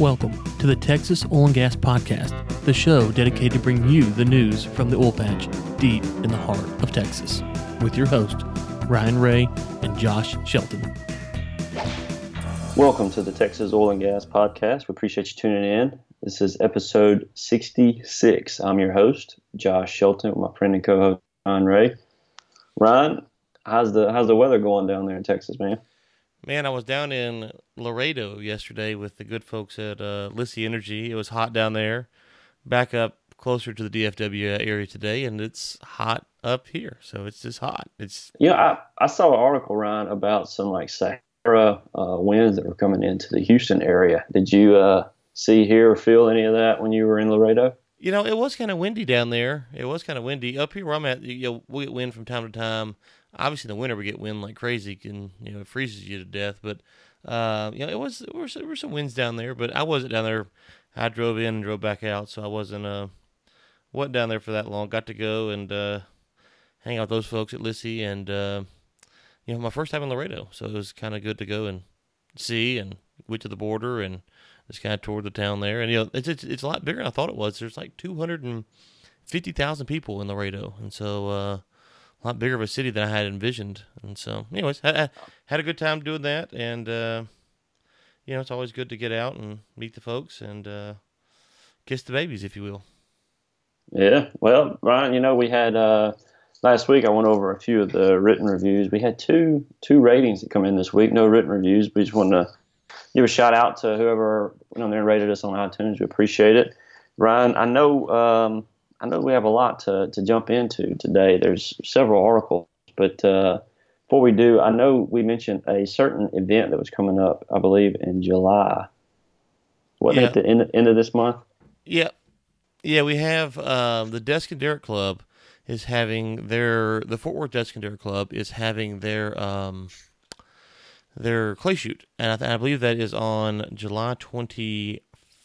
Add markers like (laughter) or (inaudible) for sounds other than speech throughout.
Welcome to the Texas Oil and Gas Podcast, the show dedicated to bring you the news from the oil patch deep in the heart of Texas, with your host, Ryan Ray and Josh Shelton. Welcome to the Texas Oil and Gas Podcast. We appreciate you tuning in. This is episode 66. I'm your host, Josh Shelton, with my friend and co-host Ryan Ray. Ryan, how's the how's the weather going down there in Texas, man? Man, I was down in Laredo yesterday with the good folks at uh, Lissy Energy. It was hot down there. Back up closer to the DFW area today, and it's hot up here. So it's just hot. It's you know, I, I saw an article Ryan about some like Sahara uh, winds that were coming into the Houston area. Did you uh, see, hear, or feel any of that when you were in Laredo? You know, it was kind of windy down there. It was kind of windy up here where I'm at. You know, we get wind from time to time obviously in the winter we get wind like crazy and you know it freezes you to death but uh, you know it was there were, there were some winds down there but i wasn't down there. I drove in and drove back out so i wasn't uh wasn't down there for that long. Got to go and uh hang out with those folks at lissy and uh you know my first time in laredo so it was kind of good to go and see and went to the border and just kind of toured the town there. And you know it's, it's, it's a lot bigger than i thought it was. There's like 250000 people in laredo and so uh a lot bigger of a city than I had envisioned. And so, anyways, I, I had a good time doing that. And, uh, you know, it's always good to get out and meet the folks and uh, kiss the babies, if you will. Yeah. Well, Ryan, you know, we had uh, last week. I went over a few of the written reviews. We had two two ratings that come in this week. No written reviews. We just wanted to give a shout out to whoever went on there and rated us on iTunes. We appreciate it. Ryan, I know um, I know we have a lot to, to jump into today. There's several articles, but uh, before we do, I know we mentioned a certain event that was coming up, I believe, in July. What, yeah. at the end, end of this month? Yeah. Yeah, we have um, the Desk and Derrick Club is having their, the Fort Worth Desk and Derrick Club is having their, um, their clay shoot. And I, th- I believe that is on July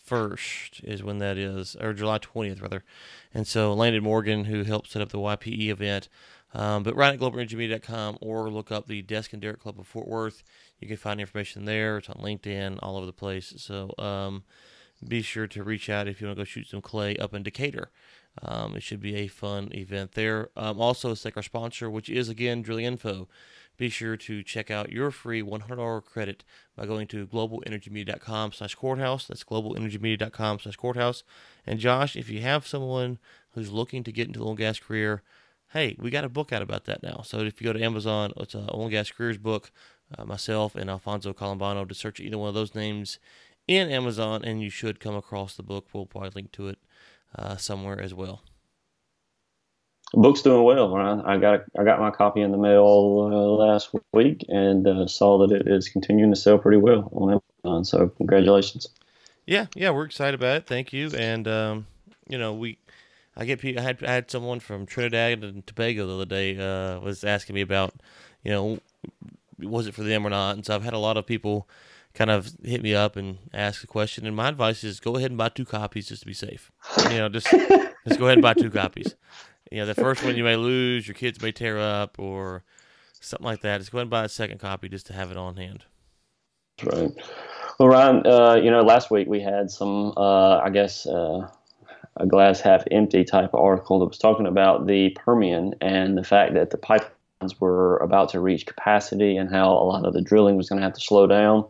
21st is when that is, or July 20th, rather. And so Landon Morgan, who helped set up the YPE event, um, but right at globalenergymedia.com or look up the Desk and Derrick Club of Fort Worth. You can find information there. It's on LinkedIn, all over the place. So um, be sure to reach out if you want to go shoot some clay up in Decatur. Um, it should be a fun event there. Um, also, it's like our sponsor, which is again Drilling Info be sure to check out your free $100 credit by going to globalenergymedia.com slash courthouse. That's globalenergymedia.com slash courthouse. And Josh, if you have someone who's looking to get into the oil and gas career, hey, we got a book out about that now. So if you go to Amazon, it's a oil and gas careers book. Uh, myself and Alfonso Colombano to search either one of those names in Amazon, and you should come across the book. We'll probably link to it uh, somewhere as well book's doing well. I got I got my copy in the mail uh, last week and uh, saw that it is continuing to sell pretty well on Amazon. So congratulations. Yeah, yeah, we're excited about it. Thank you. And um, you know, we I get I had I had someone from Trinidad and Tobago the other day uh, was asking me about you know was it for them or not, and so I've had a lot of people kind of hit me up and ask a question. And my advice is go ahead and buy two copies just to be safe. You know, just just go ahead and buy two copies you know, the first one you may lose, your kids may tear up, or something like that. Just go ahead and buy a second copy just to have it on hand. Right. Well, Ryan, uh, you know, last week we had some, uh, I guess, uh, a glass half empty type of article that was talking about the Permian and the fact that the pipelines were about to reach capacity and how a lot of the drilling was going to have to slow down.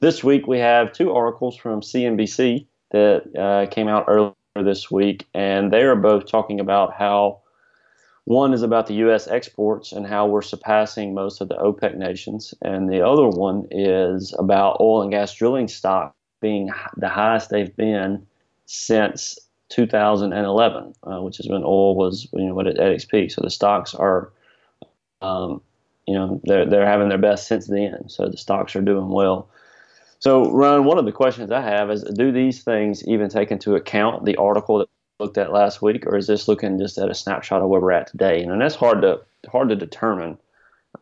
This week we have two articles from CNBC that uh, came out earlier this week, and they are both talking about how one is about the U.S. exports and how we're surpassing most of the OPEC nations, and the other one is about oil and gas drilling stock being the highest they've been since 2011, uh, which is when oil was you know what at its peak. So the stocks are, um, you know, they're they're having their best since then. So the stocks are doing well. So, Ron, one of the questions I have is do these things even take into account the article that we looked at last week, or is this looking just at a snapshot of where we're at today? And that's hard to hard to determine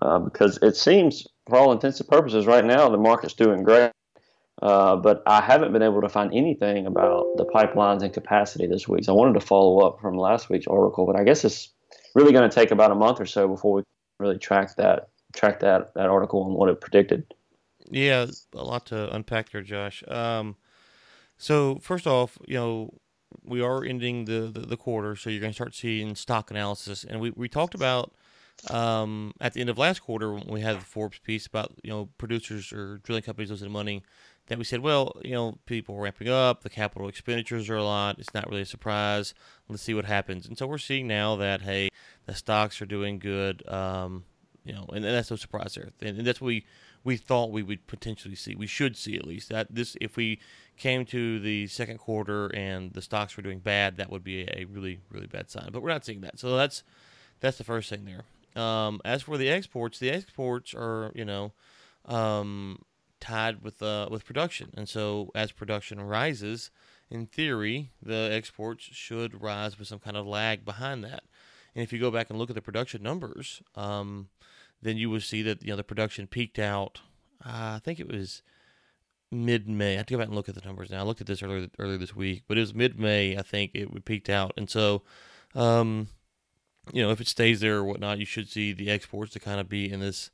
uh, because it seems, for all intents and purposes, right now the market's doing great. Uh, but I haven't been able to find anything about the pipelines and capacity this week. So I wanted to follow up from last week's article, but I guess it's really going to take about a month or so before we really track that track that that article and what it predicted. Yeah, a lot to unpack there, Josh. Um, So first off, you know, we are ending the, the, the quarter, so you're going to start seeing stock analysis. And we, we talked about um, at the end of last quarter when we had the Forbes piece about you know producers or drilling companies losing money. That we said, well, you know, people are ramping up, the capital expenditures are a lot. It's not really a surprise. Let's see what happens. And so we're seeing now that hey, the stocks are doing good. Um, you know, and, and that's no surprise there. And, and that's what we we thought we would potentially see. We should see at least that this if we came to the second quarter and the stocks were doing bad, that would be a really really bad sign. But we're not seeing that, so that's that's the first thing there. Um, as for the exports, the exports are you know um, tied with uh, with production, and so as production rises, in theory, the exports should rise with some kind of lag behind that. And if you go back and look at the production numbers, um, then you would see that you know the production peaked out. Uh, I think it was mid May. I have to go back and look at the numbers now. I looked at this earlier earlier this week, but it was mid May. I think it would peaked out, and so, um, you know, if it stays there or whatnot, you should see the exports to kind of be in this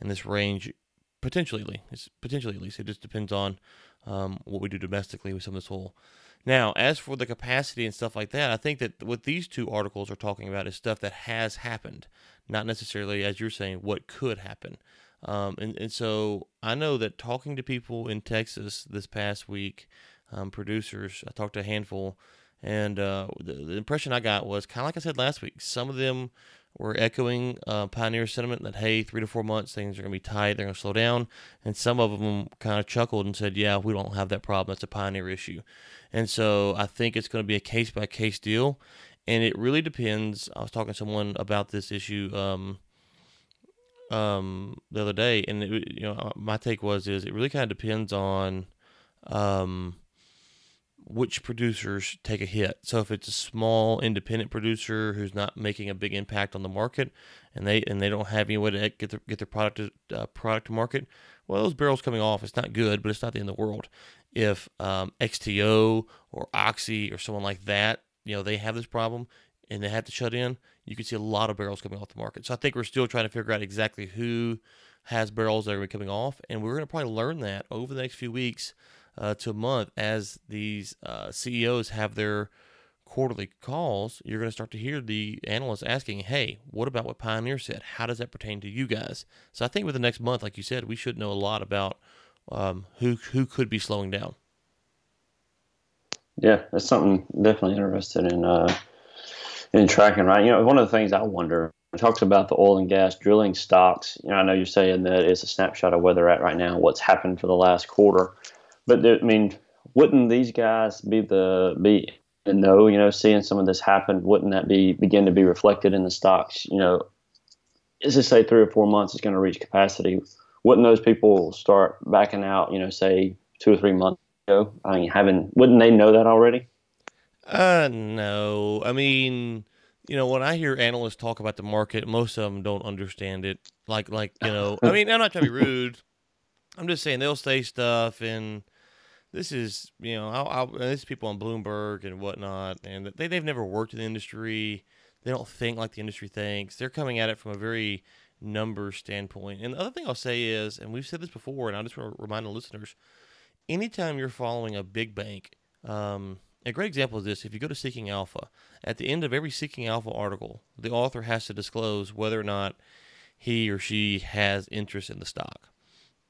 in this range potentially. It's potentially at least. It just depends on um, what we do domestically with some of this whole now, as for the capacity and stuff like that, I think that what these two articles are talking about is stuff that has happened, not necessarily, as you're saying, what could happen. Um, and, and so I know that talking to people in Texas this past week, um, producers, I talked to a handful, and uh, the, the impression I got was kind of like I said last week. Some of them were echoing uh, Pioneer sentiment that hey, three to four months things are going to be tight, they're going to slow down, and some of them kind of chuckled and said, "Yeah, we don't have that problem. That's a Pioneer issue." And so I think it's going to be a case by case deal, and it really depends. I was talking to someone about this issue um, um, the other day, and it, you know, my take was is it really kind of depends on um, which producers take a hit. So if it's a small independent producer who's not making a big impact on the market, and they and they don't have any way to get their get their product to, uh, product to market, well, those barrels coming off, it's not good, but it's not the end of the world. If um, XTO or Oxy or someone like that, you know, they have this problem and they have to shut in, you can see a lot of barrels coming off the market. So I think we're still trying to figure out exactly who has barrels that are coming off, and we're going to probably learn that over the next few weeks uh, to a month as these uh, CEOs have their quarterly calls. You're going to start to hear the analysts asking, "Hey, what about what Pioneer said? How does that pertain to you guys?" So I think with the next month, like you said, we should know a lot about um, who who could be slowing down. Yeah, that's something definitely interested in uh, in tracking. Right, you know, one of the things I wonder talks about the oil and gas drilling stocks. You know, I know you're saying that it's a snapshot of where they're at right now, what's happened for the last quarter. But I mean, wouldn't these guys be the be know? You know, seeing some of this happen, wouldn't that be begin to be reflected in the stocks? You know, let's just say three or four months is going to reach capacity. Wouldn't those people start backing out? You know, say two or three months ago. I mean, having wouldn't they know that already? Uh, no. I mean, you know, when I hear analysts talk about the market, most of them don't understand it. Like, like you know, I mean, I'm not trying to be rude. (laughs) I'm just saying they'll say stuff and this is you know I'll, I'll, people on Bloomberg and whatnot, and they they've never worked in the industry. They don't think like the industry thinks. They're coming at it from a very number standpoint. And the other thing I'll say is, and we've said this before, and I just want to remind the listeners: anytime you're following a big bank, um, a great example is this: if you go to Seeking Alpha, at the end of every Seeking Alpha article, the author has to disclose whether or not he or she has interest in the stock.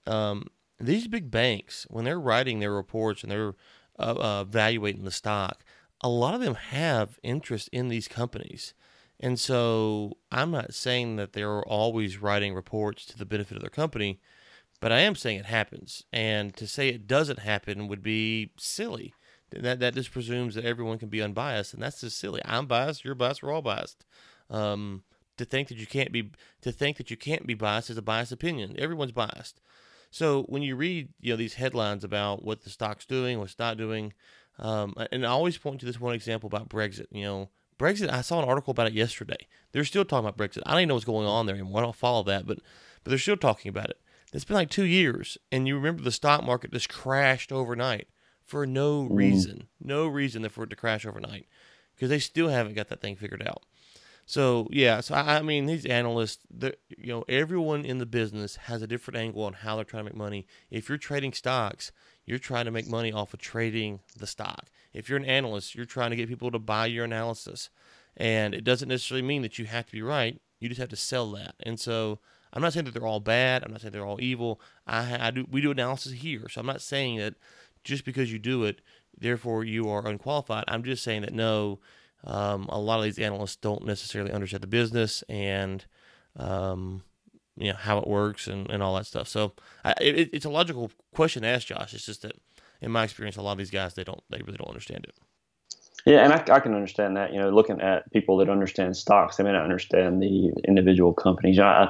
Um, these big banks, when they're writing their reports and they're uh, uh, evaluating the stock, a lot of them have interest in these companies. And so I'm not saying that they're always writing reports to the benefit of their company, but I am saying it happens. And to say it doesn't happen would be silly. That that just presumes that everyone can be unbiased, and that's just silly. I'm biased, you're biased, we're all biased. Um, to think that you can't be to think that you can't be biased is a biased opinion. Everyone's biased. So when you read, you know, these headlines about what the stock's doing, what's not doing, um, and I always point to this one example about Brexit. You know, Brexit. I saw an article about it yesterday. They're still talking about Brexit. I don't even know what's going on there anymore. I don't follow that, but but they're still talking about it. It's been like two years, and you remember the stock market just crashed overnight for no mm. reason, no reason for it to crash overnight, because they still haven't got that thing figured out. So yeah, so I, I mean these analysts, you know, everyone in the business has a different angle on how they're trying to make money. If you're trading stocks, you're trying to make money off of trading the stock. If you're an analyst, you're trying to get people to buy your analysis, and it doesn't necessarily mean that you have to be right. You just have to sell that. And so I'm not saying that they're all bad. I'm not saying they're all evil. I, I do we do analysis here, so I'm not saying that just because you do it, therefore you are unqualified. I'm just saying that no, um, a lot of these analysts don't necessarily understand the business and um, you know how it works and, and all that stuff. So I, it, it's a logical question to ask Josh. It's just that in my experience, a lot of these guys they don't they really don't understand it. Yeah, and I, I can understand that. You know, looking at people that understand stocks, they may not understand the individual companies. I,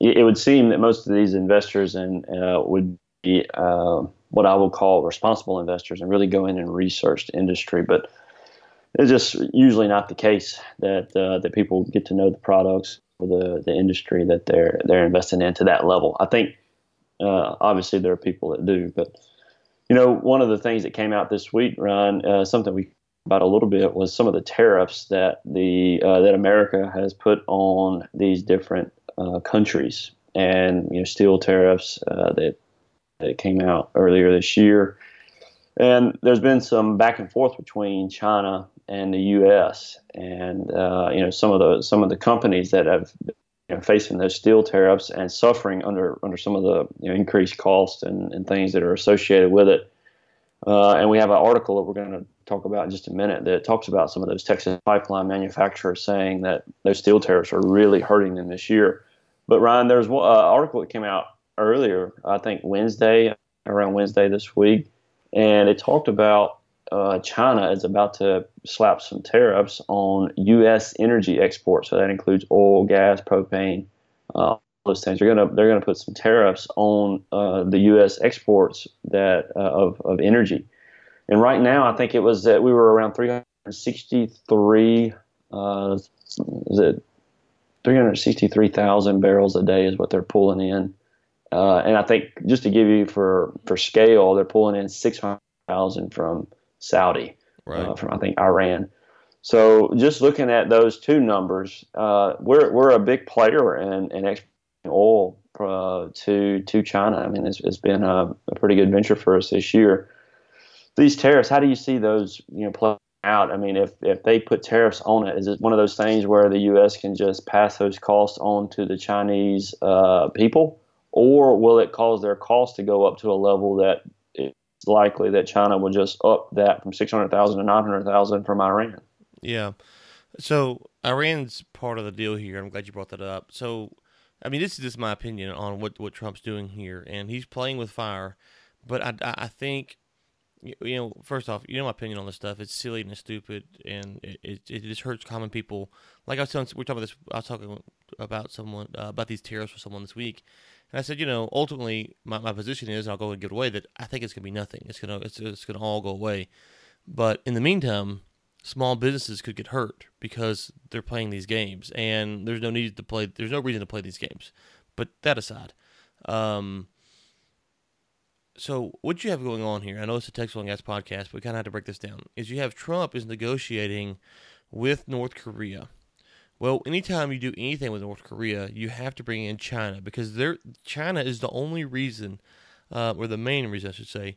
it would seem that most of these investors and uh, would be uh, what I will call responsible investors and really go in and research the industry, but it's just usually not the case that uh, that people get to know the products or the the industry that they're they're investing in to that level. I think uh, obviously there are people that do, but you know one of the things that came out this week, Ryan, uh, something we about a little bit was some of the tariffs that the uh, that America has put on these different uh, countries, and you know steel tariffs uh, that that came out earlier this year. And there's been some back and forth between China and the U.S. and uh, you know some of the some of the companies that have been facing those steel tariffs and suffering under under some of the you know, increased costs and, and things that are associated with it. Uh, and we have an article that we're going to talk about in just a minute that talks about some of those Texas pipeline manufacturers saying that those steel tariffs are really hurting them this year. But Ryan, there's an uh, article that came out earlier, I think Wednesday, around Wednesday this week, and it talked about uh, China is about to slap some tariffs on U.S. energy exports. So that includes oil, gas, propane, uh, those things. They're gonna they're gonna put some tariffs on uh, the U.S. exports that uh, of of energy. And right now, I think it was that we were around 363. Uh, is it 363,000 barrels a day is what they're pulling in. Uh, and I think just to give you for for scale, they're pulling in 600,000 from Saudi, uh, right. uh, from I think Iran. So just looking at those two numbers, uh, we're we're a big player in, in exporting oil uh, to to China. I mean, it's, it's been a, a, pretty good venture for us this year. These tariffs, how do you see those you know play out? I mean, if if they put tariffs on it, is it one of those things where the U.S. can just pass those costs on to the Chinese uh, people, or will it cause their cost to go up to a level that it's likely that China will just up that from 600,000 to 900,000 from Iran. Yeah. So Iran's part of the deal here. I'm glad you brought that up. So, I mean, this is just my opinion on what, what Trump's doing here, and he's playing with fire. But I, I think, you know, first off, you know my opinion on this stuff. It's silly and it's stupid, and it, it, it just hurts common people. Like I was telling, we are talking about this. I was talking about someone uh, about these tariffs with someone this week, and I said, you know, ultimately, my, my position is, I'll go and give away that I think it's gonna be nothing. It's gonna it's, it's gonna all go away. But in the meantime, small businesses could get hurt because they're playing these games, and there's no need to play. There's no reason to play these games. But that aside, um, so what you have going on here, I know it's a Oil and Gas podcast, but we kind of have to break this down. Is you have Trump is negotiating with North Korea well, anytime you do anything with North Korea, you have to bring in China because they're, China is the only reason, uh, or the main reason, I should say,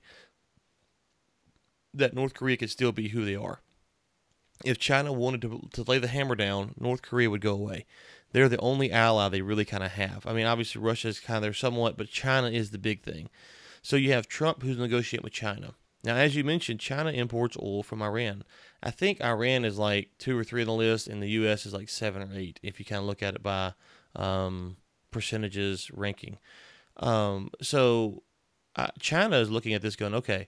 that North Korea could still be who they are. If China wanted to, to lay the hammer down, North Korea would go away. They're the only ally they really kind of have. I mean, obviously, Russia is kind of there somewhat, but China is the big thing. So you have Trump who's negotiating with China. Now, as you mentioned, China imports oil from Iran. I think Iran is like two or three on the list, and the U.S. is like seven or eight if you kind of look at it by um, percentages ranking. Um, so uh, China is looking at this going, okay,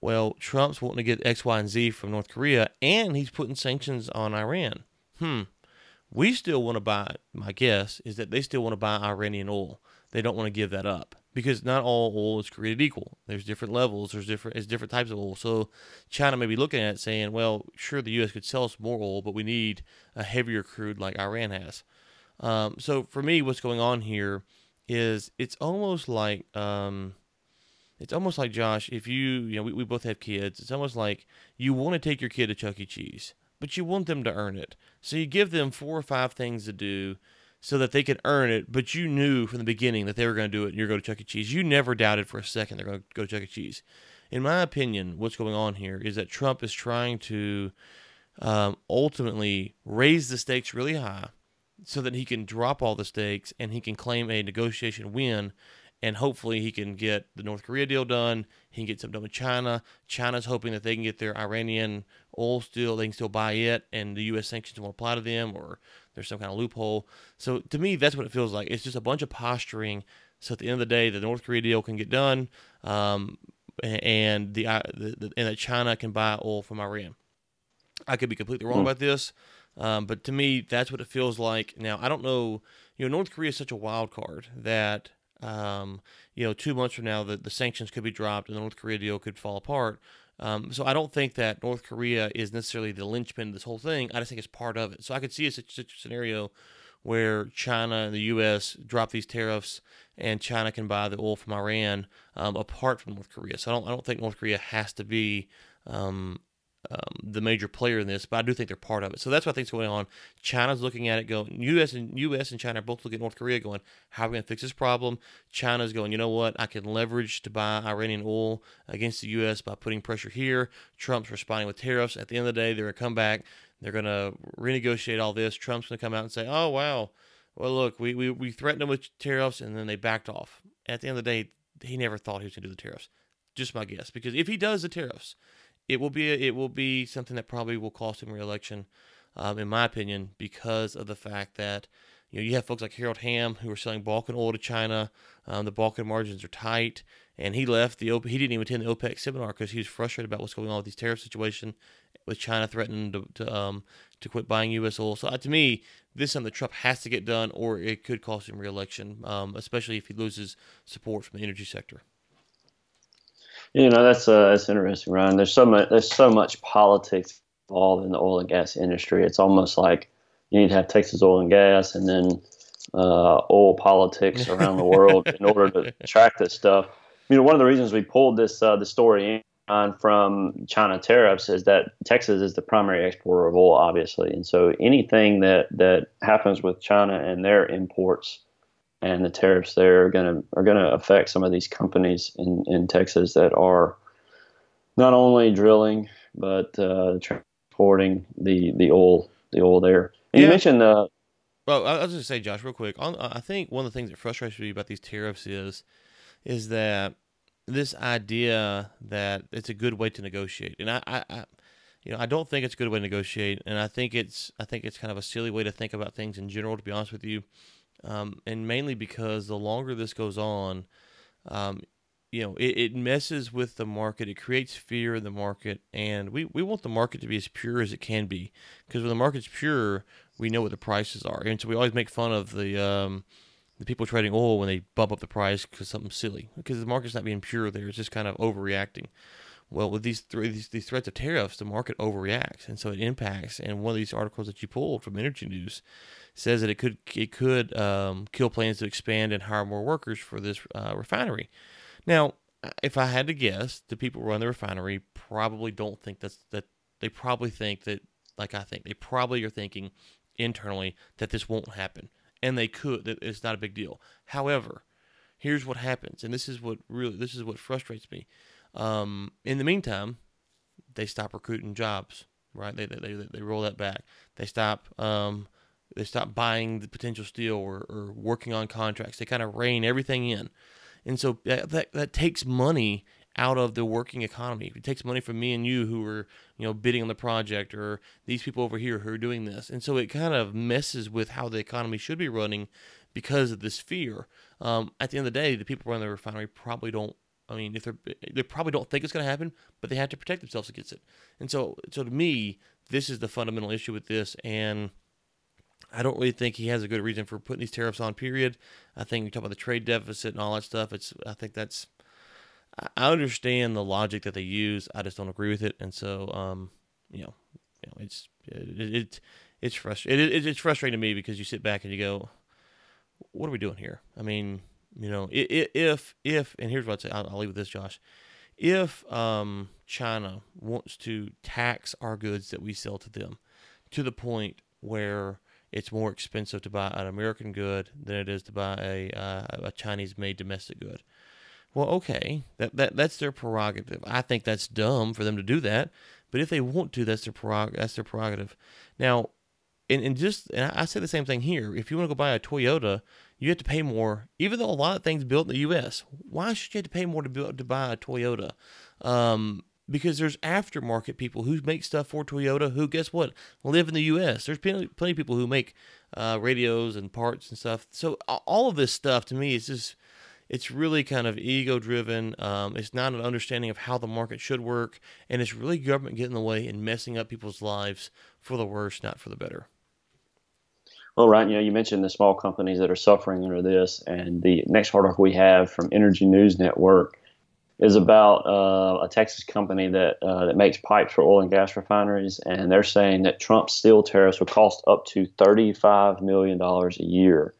well, Trump's wanting to get X, Y, and Z from North Korea, and he's putting sanctions on Iran. Hmm. We still want to buy, my guess is that they still want to buy Iranian oil. They don't want to give that up because not all oil is created equal. There's different levels. There's different. It's different types of oil. So China may be looking at it saying, well, sure, the U.S. could sell us more oil, but we need a heavier crude like Iran has. Um, so for me, what's going on here is it's almost like um, it's almost like Josh. If you you know we, we both have kids, it's almost like you want to take your kid to Chuck E. Cheese, but you want them to earn it. So you give them four or five things to do so that they could earn it, but you knew from the beginning that they were going to do it and you're going to Chuck E. Cheese. You never doubted for a second they're going to go to Chuck E. Cheese. In my opinion, what's going on here is that Trump is trying to um, ultimately raise the stakes really high so that he can drop all the stakes and he can claim a negotiation win and hopefully he can get the North Korea deal done. He can get something done with China. China's hoping that they can get their Iranian oil still, they can still buy it, and the U.S. sanctions won't apply to them, or there's some kind of loophole. So to me, that's what it feels like. It's just a bunch of posturing. So at the end of the day, the North Korea deal can get done, um, and the, the, the and that China can buy oil from Iran. I could be completely wrong mm. about this, um, but to me, that's what it feels like. Now, I don't know. You know, North Korea is such a wild card that um, you know, two months from now, the, the sanctions could be dropped and the North Korea deal could fall apart. Um, so I don't think that North Korea is necessarily the linchpin of this whole thing. I just think it's part of it. So I could see a scenario where China and the U.S. drop these tariffs and China can buy the oil from Iran um, apart from North Korea. So I don't I don't think North Korea has to be um, um, the major player in this, but I do think they're part of it. So that's what I think is going on. China's looking at it, going U.S. and U.S. and China are both looking at North Korea, going, how are we going to fix this problem? China's going, you know what? I can leverage to buy Iranian oil against the U.S. by putting pressure here. Trump's responding with tariffs. At the end of the day, they're going to come back. They're going to renegotiate all this. Trump's going to come out and say, oh wow, well look, we we we threatened them with tariffs, and then they backed off. At the end of the day, he never thought he was going to do the tariffs. Just my guess, because if he does the tariffs it will be it will be something that probably will cost him reelection, um, in my opinion, because of the fact that you know you have folks like Harold Hamm who are selling Bakken oil to China. Um, the Bakken margins are tight, and he left the he didn't even attend the OPEC seminar because he was frustrated about what's going on with these tariff situation, with China threatening to to, um, to quit buying U.S. oil. So uh, to me, this is something Trump has to get done, or it could cost him reelection, um, especially if he loses support from the energy sector. You know, that's uh, that's interesting, Ryan. There's so much there's so much politics involved in the oil and gas industry. It's almost like you need to have Texas oil and gas, and then uh, oil politics (laughs) around the world in order to track this stuff. You know, one of the reasons we pulled this uh, the story on from China tariffs is that Texas is the primary exporter of oil, obviously, and so anything that that happens with China and their imports and the tariffs there are going to are going to affect some of these companies in in Texas that are not only drilling but uh, transporting the the oil the oil there. And yeah. You mentioned uh, well, I was just say, Josh, real quick. On, I think one of the things that frustrates me about these tariffs is is that this idea that it's a good way to negotiate, and I, I, I you know, I don't think it's a good way to negotiate, and I think it's I think it's kind of a silly way to think about things in general. To be honest with you, um, and mainly because the longer this goes on, um, you know, it, it, messes with the market. It creates fear in the market, and we, we want the market to be as pure as it can be. Because when the market's pure, we know what the prices are, and so we always make fun of the um, the people trading oil when they bump up the price because something's silly. Because the market's not being pure there; it's just kind of overreacting. Well, with these, th- these these threats of tariffs, the market overreacts, and so it impacts. And one of these articles that you pulled from Energy News says that it could it could um, kill plans to expand and hire more workers for this uh, refinery. Now, if I had to guess, the people who run the refinery probably don't think that's that. They probably think that, like I think, they probably are thinking internally that this won't happen, and they could. That it's not a big deal. However, here's what happens, and this is what really this is what frustrates me. Um, in the meantime, they stop recruiting jobs. Right? They they they, they roll that back. They stop. Um, they stop buying the potential steel or, or working on contracts. They kind of rein everything in. And so that, that, that takes money out of the working economy. It takes money from me and you who are, you know, bidding on the project or these people over here who are doing this. And so it kind of messes with how the economy should be running because of this fear. Um, at the end of the day, the people running the refinery probably don't I mean, if they're they probably don't think it's going to happen, but they have to protect themselves against it. And so, so to me, this is the fundamental issue with this. And I don't really think he has a good reason for putting these tariffs on. Period. I think we talk about the trade deficit and all that stuff. It's I think that's I understand the logic that they use. I just don't agree with it, and so um, you know, you know, it's it, it it's frustrating. It, it, it's frustrating to me because you sit back and you go, "What are we doing here?" I mean, you know, if if and here's what I'd say. I'll, I'll leave with this, Josh. If um, China wants to tax our goods that we sell to them, to the point where it's more expensive to buy an American good than it is to buy a uh, a Chinese made domestic good. Well, okay, that, that that's their prerogative. I think that's dumb for them to do that, but if they want to, that's their prerog- that's their prerogative. Now, and, and just and I say the same thing here. If you want to go buy a Toyota, you have to pay more, even though a lot of things built in the U.S. Why should you have to pay more to build, to buy a Toyota? Um, because there's aftermarket people who make stuff for Toyota who, guess what, live in the U.S. There's plenty, plenty of people who make uh, radios and parts and stuff. So all of this stuff to me is just, it's really kind of ego driven. Um, it's not an understanding of how the market should work, and it's really government getting in the way and messing up people's lives for the worse, not for the better. Well, Ryan, you know, you mentioned the small companies that are suffering under this, and the next article we have from Energy News Network is about uh, a Texas company that uh, that makes pipes for oil and gas refineries, and they're saying that Trump's steel tariffs would cost up to thirty-five million dollars a year,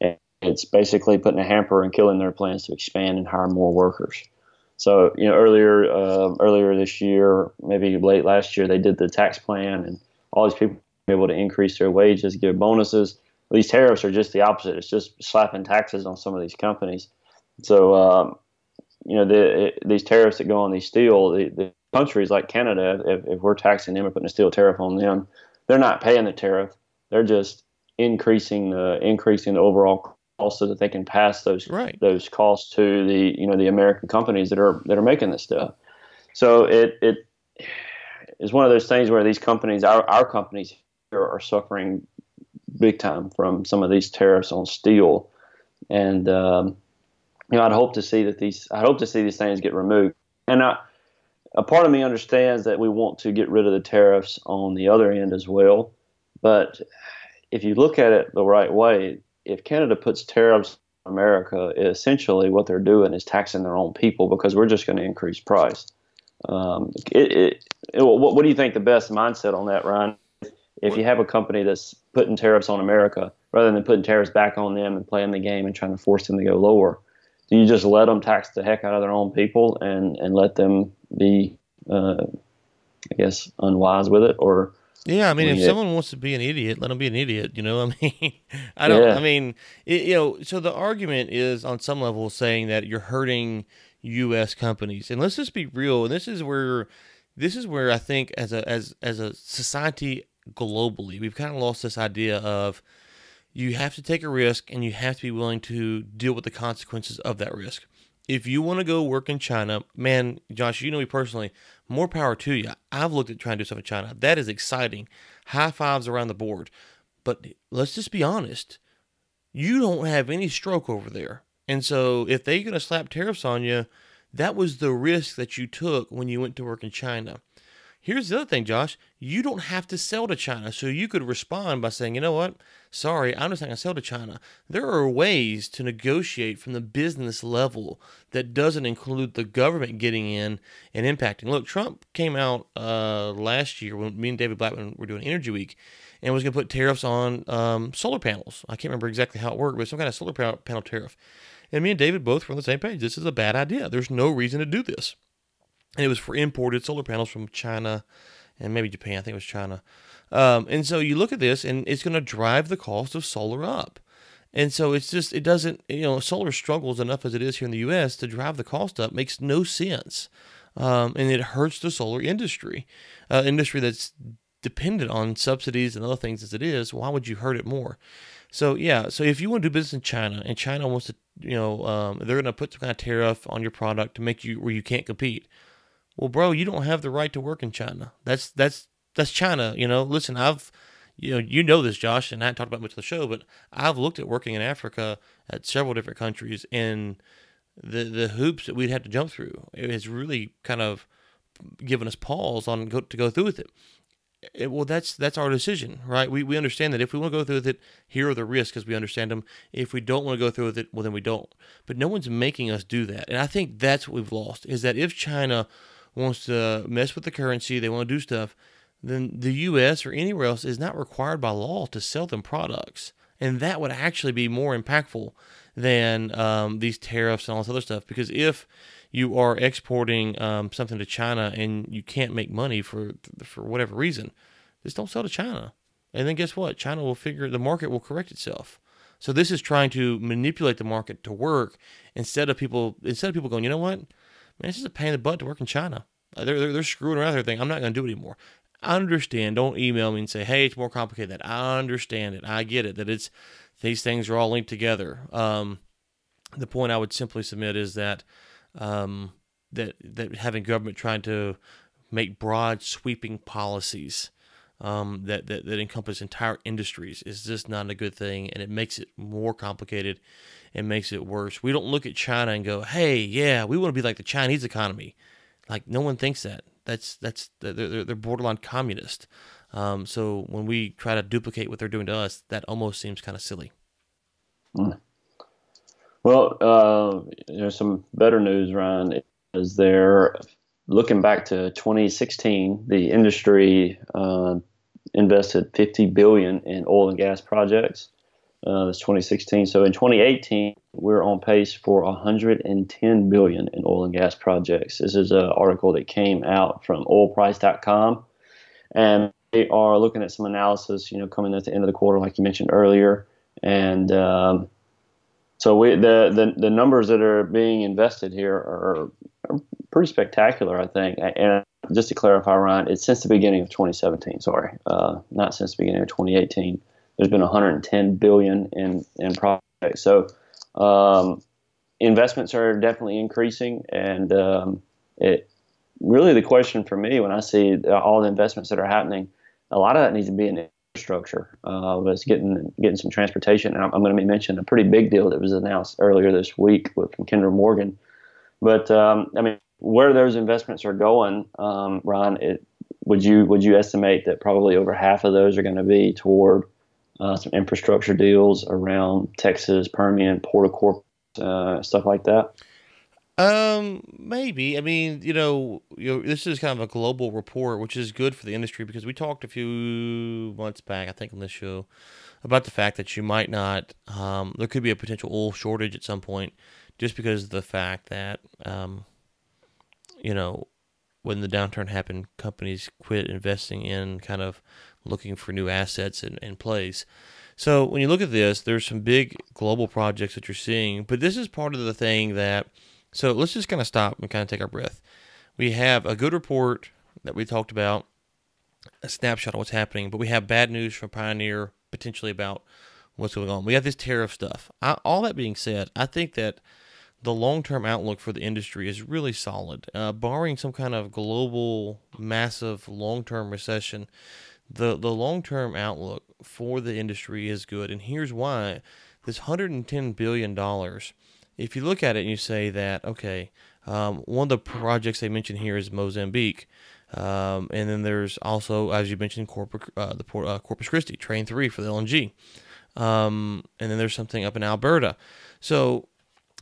and it's basically putting a hamper and killing their plans to expand and hire more workers. So, you know, earlier uh, earlier this year, maybe late last year, they did the tax plan, and all these people able to increase their wages, give bonuses. These tariffs are just the opposite. It's just slapping taxes on some of these companies. So, um, you know, the, these tariffs that go on these steel, the, the countries like Canada, if, if we're taxing them or putting a steel tariff on them, they're not paying the tariff. They're just increasing the increasing the overall cost so that they can pass those right. those costs to the you know the American companies that are that are making this stuff. So it it is one of those things where these companies, our our companies, are, suffering big time from some of these tariffs on steel, and um, you know, I'd hope to see that these, I hope to see these things get removed. And I, a part of me understands that we want to get rid of the tariffs on the other end as well. But if you look at it the right way, if Canada puts tariffs on America, essentially what they're doing is taxing their own people because we're just going to increase price. Um, it, it, it, what, what do you think the best mindset on that, Ryan? If you have a company that's putting tariffs on America rather than putting tariffs back on them and playing the game and trying to force them to go lower, do you just let them tax the heck out of their own people and and let them be uh, I guess unwise with it or yeah, I mean, if someone wants to be an idiot, let them be an idiot. You know, I (laughs) mean, I don't. Yeah. I mean, it, you know. So the argument is on some level saying that you're hurting U.S. companies, and let's just be real. And this is where, this is where I think as a as as a society globally, we've kind of lost this idea of you have to take a risk and you have to be willing to deal with the consequences of that risk. If you want to go work in China, man, Josh, you know me personally, more power to you. I've looked at trying to do stuff in China. That is exciting. High fives around the board. But let's just be honest. You don't have any stroke over there. And so if they're going to slap tariffs on you, that was the risk that you took when you went to work in China. Here's the other thing, Josh. You don't have to sell to China. So you could respond by saying, you know what? Sorry, I'm just not going to sell to China. There are ways to negotiate from the business level that doesn't include the government getting in and impacting. Look, Trump came out uh, last year when me and David Blackman were doing Energy Week and was going to put tariffs on um, solar panels. I can't remember exactly how it worked, but some kind of solar panel tariff. And me and David both were on the same page. This is a bad idea. There's no reason to do this and it was for imported solar panels from China and maybe Japan. I think it was China. Um, and so you look at this, and it's going to drive the cost of solar up. And so it's just it doesn't you know solar struggles enough as it is here in the U.S. to drive the cost up makes no sense, um, and it hurts the solar industry, uh, industry that's dependent on subsidies and other things as it is. Why would you hurt it more? So yeah, so if you want to do business in China and China wants to, you know, um, they're going to put some kind of tariff on your product to make you where you can't compete. Well, bro, you don't have the right to work in China. That's that's that's China. You know, listen, I've you know you know this, Josh, and I haven't talked about much of the show, but I've looked at working in Africa at several different countries, and the the hoops that we'd have to jump through it has really kind of given us pause on go, to go through with it. it. Well, that's that's our decision, right? We we understand that if we want to go through with it, here are the risks because we understand them. If we don't want to go through with it, well, then we don't. But no one's making us do that, and I think that's what we've lost is that if China wants to mess with the currency, they want to do stuff, then the U.S. or anywhere else is not required by law to sell them products. And that would actually be more impactful than um, these tariffs and all this other stuff. Because if you are exporting um, something to China and you can't make money for for whatever reason, just don't sell to China. And then guess what? China will figure the market will correct itself. So this is trying to manipulate the market to work instead of people instead of people going, you know what, man, it's just a pain in the butt to work in China. Uh, they're, they're, they're screwing around everything. I'm not going to do it anymore. I understand. Don't email me and say, hey, it's more complicated. That I understand it. I get it. That it's these things are all linked together. Um, the point I would simply submit is that um, that that having government trying to make broad sweeping policies um, that, that that encompass entire industries is just not a good thing, and it makes it more complicated. It makes it worse. We don't look at China and go, "Hey, yeah, we want to be like the Chinese economy." Like no one thinks that. That's that's they're they're borderline communist. Um, so when we try to duplicate what they're doing to us, that almost seems kind of silly. Mm. Well, uh, there's some better news, Ryan. Is there looking back to 2016, the industry uh, invested 50 billion in oil and gas projects. Uh, that's 2016. So in 2018, we're on pace for 110 billion in oil and gas projects. This is an article that came out from oilprice.com, and they are looking at some analysis. You know, coming at the end of the quarter, like you mentioned earlier, and um, so we, the, the the numbers that are being invested here are, are pretty spectacular, I think. And just to clarify, Ryan, it's since the beginning of 2017. Sorry, uh, not since the beginning of 2018. There's been 110 billion in in projects. So um, investments are definitely increasing, and um, it really the question for me when I see all the investments that are happening, a lot of that needs to be in infrastructure. Uh, was getting getting some transportation. And I'm, I'm going to mention a pretty big deal that was announced earlier this week with, from Kinder Morgan. But um, I mean, where those investments are going, um, Ron, it, would you would you estimate that probably over half of those are going to be toward uh, some infrastructure deals around Texas, Permian, Port of uh, stuff like that? Um, maybe. I mean, you know, you know, this is kind of a global report, which is good for the industry because we talked a few months back, I think, on this show, about the fact that you might not. Um, there could be a potential oil shortage at some point, just because of the fact that um, you know, when the downturn happened, companies quit investing in kind of looking for new assets and, and plays. So when you look at this, there's some big global projects that you're seeing, but this is part of the thing that. So let's just kind of stop and kind of take our breath. We have a good report that we talked about, a snapshot of what's happening, but we have bad news from Pioneer potentially about what's going on. We have this tariff stuff. I, all that being said, I think that the long term outlook for the industry is really solid. Uh, barring some kind of global, massive, long term recession, the, the long term outlook for the industry is good. And here's why this $110 billion, if you look at it and you say that, okay, um, one of the projects they mentioned here is Mozambique. Um, and then there's also, as you mentioned, Corpus, uh, the uh, Corpus Christi, Train 3 for the LNG. Um, and then there's something up in Alberta. So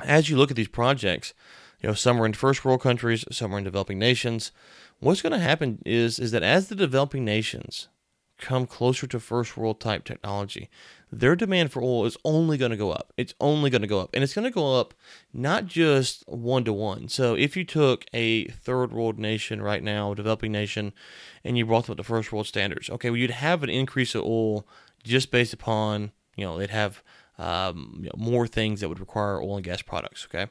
as you look at these projects, you know, some are in first world countries, some are in developing nations. What's going to happen is is that as the developing nations come closer to first world type technology, their demand for oil is only going to go up. It's only going to go up. And it's going to go up not just one to one. So if you took a third world nation right now, developing nation, and you brought them up to first world standards, okay, well, you'd have an increase of oil just based upon, you know, they'd have um, you know, more things that would require oil and gas products. Okay,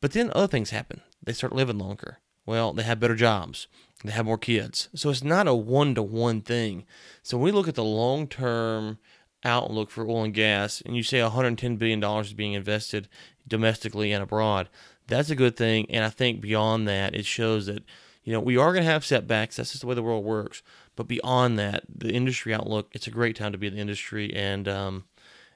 but then other things happen. They start living longer. Well, they have better jobs. They have more kids. So it's not a one to one thing. So when we look at the long term outlook for oil and gas, and you say 110 billion dollars is being invested domestically and abroad, that's a good thing. And I think beyond that, it shows that you know we are going to have setbacks. That's just the way the world works. But beyond that, the industry outlook, it's a great time to be in the industry, and um,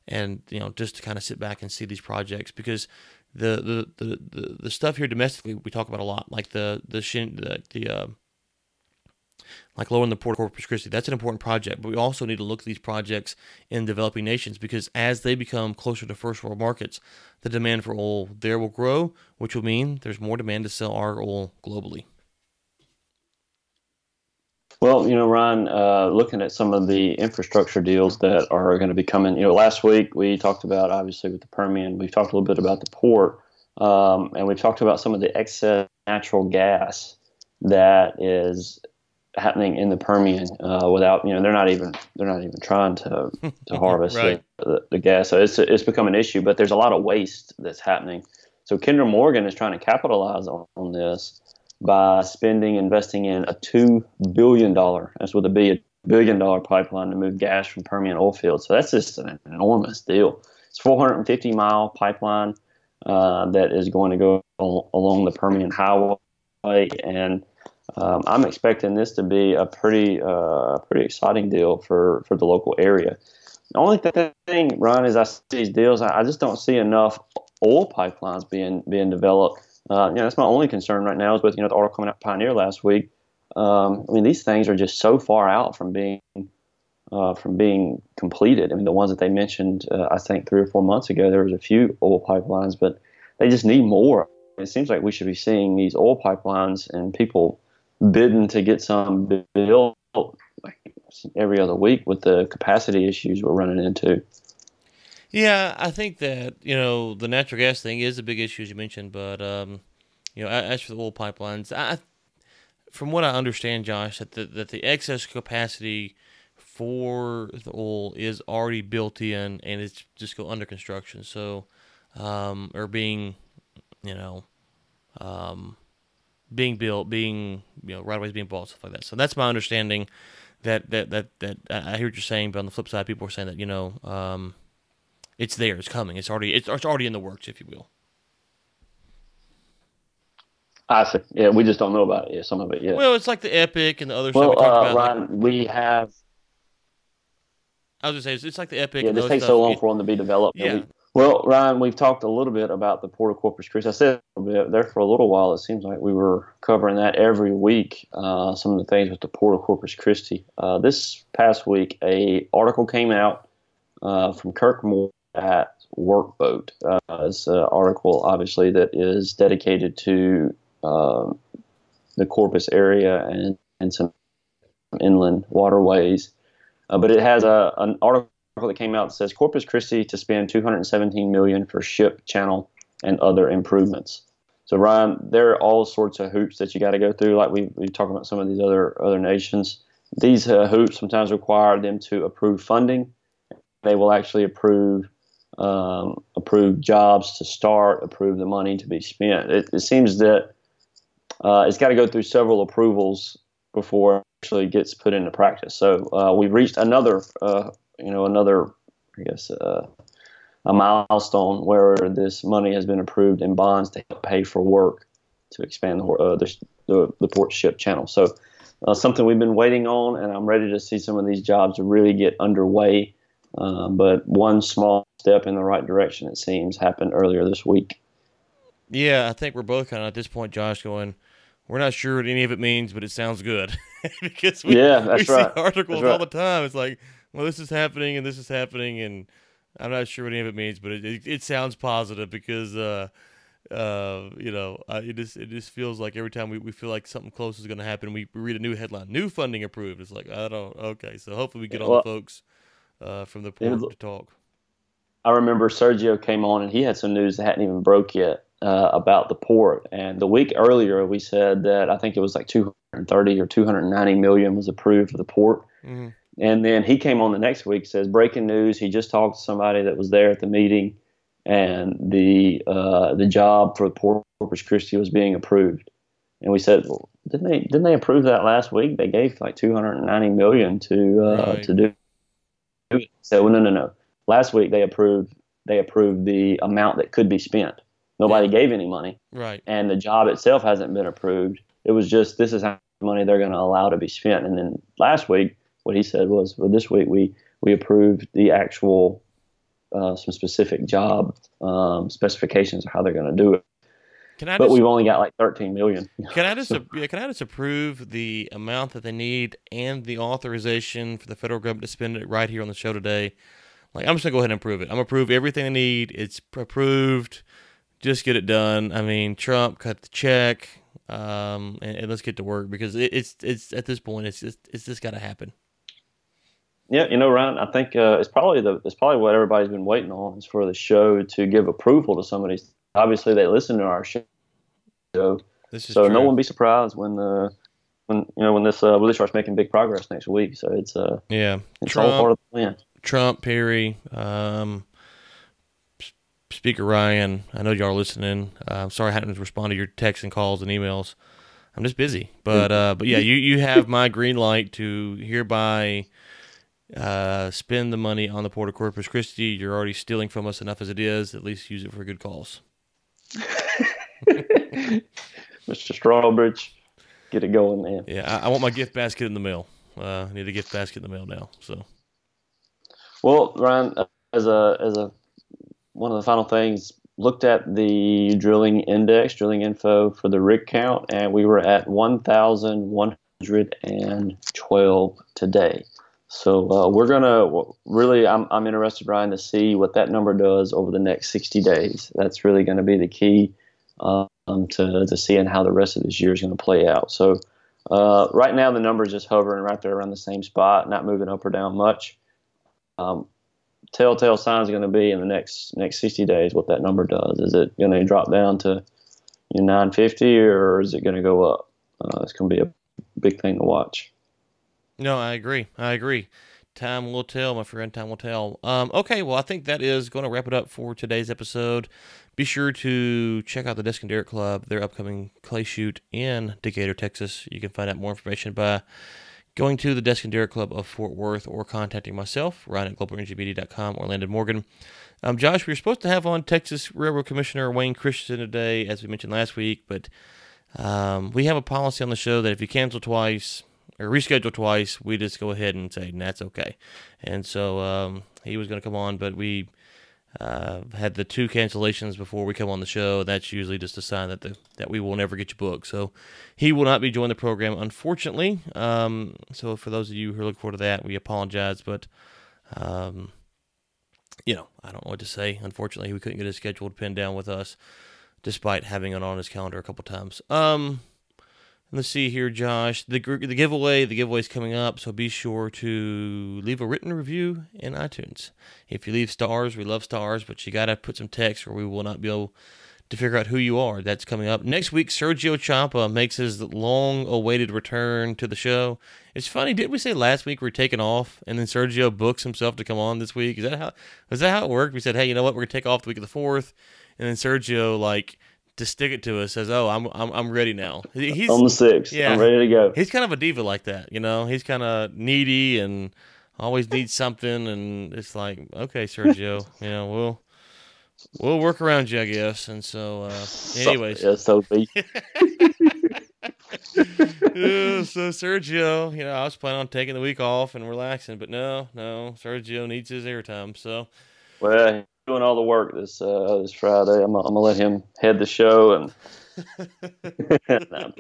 and you know just to kind of sit back and see these projects because the the the, the, the stuff here domestically we talk about a lot like the the the, the uh, like lowering the port of Corpus Christi. That's an important project, but we also need to look at these projects in developing nations because as they become closer to first world markets, the demand for oil there will grow, which will mean there's more demand to sell our oil globally. Well, you know, Ron, uh, looking at some of the infrastructure deals that are going to be coming, you know, last week we talked about obviously with the Permian, we've talked a little bit about the port, um, and we've talked about some of the excess natural gas that is happening in the Permian uh, without you know they're not even they're not even trying to to (laughs) harvest right. the, the, the, gas. So it's it's become an issue, but there's a lot of waste that's happening. So Kinder Morgan is trying to capitalize on, on this by spending investing in a two billion dollar that's with a B a billion dollar pipeline to move gas from Permian oil fields. So that's just an enormous deal. It's 450 mile pipeline uh, that is going to go along the Permian Highway and um, I'm expecting this to be a pretty uh, pretty exciting deal for, for the local area. The only thing, Ron, is I see these deals, I, just don't see enough oil pipelines being being developed. Uh, you know, that's my only concern right now is with you know the article coming out Pioneer last week. Um, I mean, these things are just so far out from being uh, from being completed. I mean, the ones that they mentioned, uh, I think three or four months ago, there was a few oil pipelines, but they just need more. It seems like we should be seeing these oil pipelines and people bidding to get some built like every other week with the capacity issues we're running into. Yeah, I think that you know the natural gas thing is a big issue as you mentioned, but um, you know as for the oil pipelines, I, from what I understand, Josh, that the, that the excess capacity for the oil is already built in and it's just go under construction. So, um, or being, you know, um, being built, being you know right away being bought, stuff like that. So that's my understanding. That that that that I hear what you're saying, but on the flip side, people are saying that you know um, it's there, it's coming, it's already it's, it's already in the works, if you will. I see. Yeah, we just don't know about it. Yeah, some of it. Yeah. Well, it's like the Epic and the other well, stuff we talked uh, about. Ryan, we have. I was gonna say it's, it's like the Epic. Yeah, and this takes stuff. so long It- for them to be developed. Yeah. We, well, Ryan, we've talked a little bit about the Port of Corpus Christi. I said a little bit there for a little while. It seems like we were covering that every week. Uh, some of the things with the Port of Corpus Christi. Uh, this past week, a article came out uh, from Kirk Moore at Workboat. Uh, it's an article, obviously, that is dedicated to um, the Corpus area and, and some inland waterways. Uh, but it has a, an article that came out says Corpus Christi to spend 217 million for ship channel and other improvements. So Ryan, there are all sorts of hoops that you got to go through. Like we we talk about some of these other other nations. These uh, hoops sometimes require them to approve funding. They will actually approve um, approve jobs to start, approve the money to be spent. It, it seems that uh, it's got to go through several approvals before it actually gets put into practice. So uh, we've reached another, uh, you know, another, I guess, uh, a milestone where this money has been approved in bonds to help pay for work to expand the uh, the, the, the port ship channel. So uh, something we've been waiting on, and I'm ready to see some of these jobs really get underway. Uh, but one small step in the right direction, it seems, happened earlier this week. Yeah, I think we're both kind of at this point, Josh, going. We're not sure what any of it means, but it sounds good (laughs) because we, Yeah, we that's see articles That's all right. the time. It's like, well, this is happening and this is happening, and I'm not sure what any of it means, but it it, it sounds positive because, uh, uh, you know, uh, it just it just feels like every time we, we feel like something close is going to happen, we, we read a new headline, new funding approved. It's like I don't okay, so hopefully we get all Well, the folks uh, from the port was- to talk. I remember Sergio came on and he had some news that hadn't even broke yet uh, about the port. And the week earlier, we said that I think it was like 230 or 290 million was approved for the port. hmm And then he came on the next week says breaking news. He just talked to somebody that was there at the meeting, and the uh, the job for Port Corpus Christi was being approved. And we said, well, didn't they didn't they approve that last week? They gave like 290 million to uh, Right. to do. it. So well, no no no. Last week they approved they approved the amount that could be spent. Nobody gave any money Right. and the job itself hasn't been approved. It was just this is how much money they're going to allow to be spent. And then last week, what he said was, well, this week we we approved the actual uh, some specific job um, specifications of how they're going to do it. Can I But just we've only got like 13 million. Can I (laughs) just yeah, can I just approve the amount that they need and the authorization for the federal government to spend it right here on the show today? Like I'm just gonna go ahead and approve it. I'm gonna approve everything they need. It's approved. Just get it done. I mean, Trump cut the check, um, and, and let's get to work because it, it's it's at this point it's just it's just got to happen. Yeah, you know, Ryan, I think uh, it's probably the it's probably what everybody's been waiting on is for the show to give approval to some of these. Obviously, they listen to our show, This is so true. no one be surprised when the when you know when this uh, really starts making big progress next week. So it's uh yeah, it's Trump, all part of the plan. Trump, Perry, um, Speaker Ryan. I know y'all are listening. Uh, I'm sorry I hadn't responded to your texts and calls and emails. I'm just busy, but uh, but yeah, you you have my green light to hereby uh, spend the money on the Port of Corpus Christi. You're already stealing from us enough as it is. At least use it for good calls. (laughs) Mr. Strawbridge, get it going, man. Yeah, I, I want my gift basket in the mail. Uh, I need a gift basket in the mail now. So, well, Ryan, as a as a one of the final things, looked at the drilling index, drilling info for the rig count, and we were at 1,112 today. So uh, we're gonna really, I'm, I'm interested, Ryan, to see what that number does over the next 60 days. That's really going to be the key um, to to seeing how the rest of this year is going to play out. So uh, right now, the number is just hovering right there around the same spot, not moving up or down much. Um, telltale signs are going to be in the next next 60 days what that number does. Is it going to drop down to you know, 950 or is it going to go up? Uh, it's going to be a big thing to watch. No, I agree. I agree. Time will tell, my friend. Time will tell. Um, okay, well, I think that is going to wrap it up for today's episode. Be sure to check out the Desk and Derrick Club, their upcoming clay shoot in Decatur, Texas. You can find out more information by going to the Desk and Derrick Club of Fort Worth or contacting myself, Ryan at globalenergymedia.com or Landon Morgan. Um, Josh, we were supposed to have on Texas Railroad Commissioner Wayne Christensen today, as we mentioned last week, but um, we have a policy on the show that if you cancel twice or reschedule twice, we just go ahead and say that's okay. And so um, he was going to come on, but we uh, had the two cancellations before we come on the show. That's usually just a sign that the, that we will never get you booked. So he will not be joining the program, unfortunately. Um, so for those of you who are looking forward to that, we apologize, but um, you know I don't know what to say. Unfortunately, we couldn't get his schedule pinned down with us, despite having it on his calendar a couple times. Um, Let's see here, Josh. The the giveaway, the giveaway is coming up, so be sure to leave a written review in iTunes. If you leave stars, we love stars, but you gotta put some text, or we will not be able to figure out who you are. That's coming up next week. Sergio Ciampa makes his long-awaited return to the show. It's funny, didn't we say last week we're taking off, and then Sergio books himself to come on this week? Is that how? Is that how it worked? We said, hey, you know what? We're gonna take off the week of the fourth, and then Sergio like to stick it to us says, "Oh, I'm I'm I'm ready now." He's on the six. Yeah, I'm ready to go. He's kind of a diva like that, you know. He's kind of needy and always needs something, and it's like, okay, Sergio, (laughs) you know, we'll we'll work around you, I guess. And so, uh, anyways, so, yeah, (laughs) so yeah, so Sergio, you know, I was planning on taking the week off and relaxing, but no, no, Sergio needs his airtime. So, well, doing all the work this uh, this Friday. I'm, I'm gonna let him head the show and. (laughs) (laughs) no,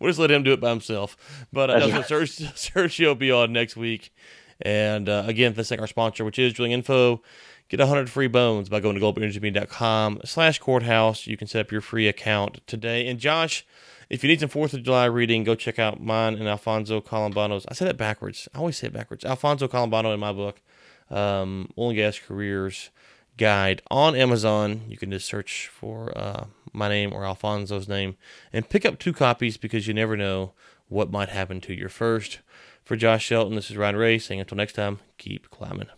we'll just let him do it by himself. But uh, no. Sergio, Sergio will be on next week. And uh, again, let's thank our sponsor, which is Drilling Info. Get 100 free bones by going to globalenergymedia.com slash courthouse. You can set up your free account today. And Josh, if you need some 4th of July reading, go check out mine and Alfonso Colombano's. I said it backwards. I always say it backwards. Alfonso Colombano in my book, um, Oil and Gas Careers guide on Amazon. You can just search for uh, my name or Alfonso's name and pick up two copies because you never know what might happen to your first. For Josh Shelton, this is Ryan Ray saying until next time, keep climbing.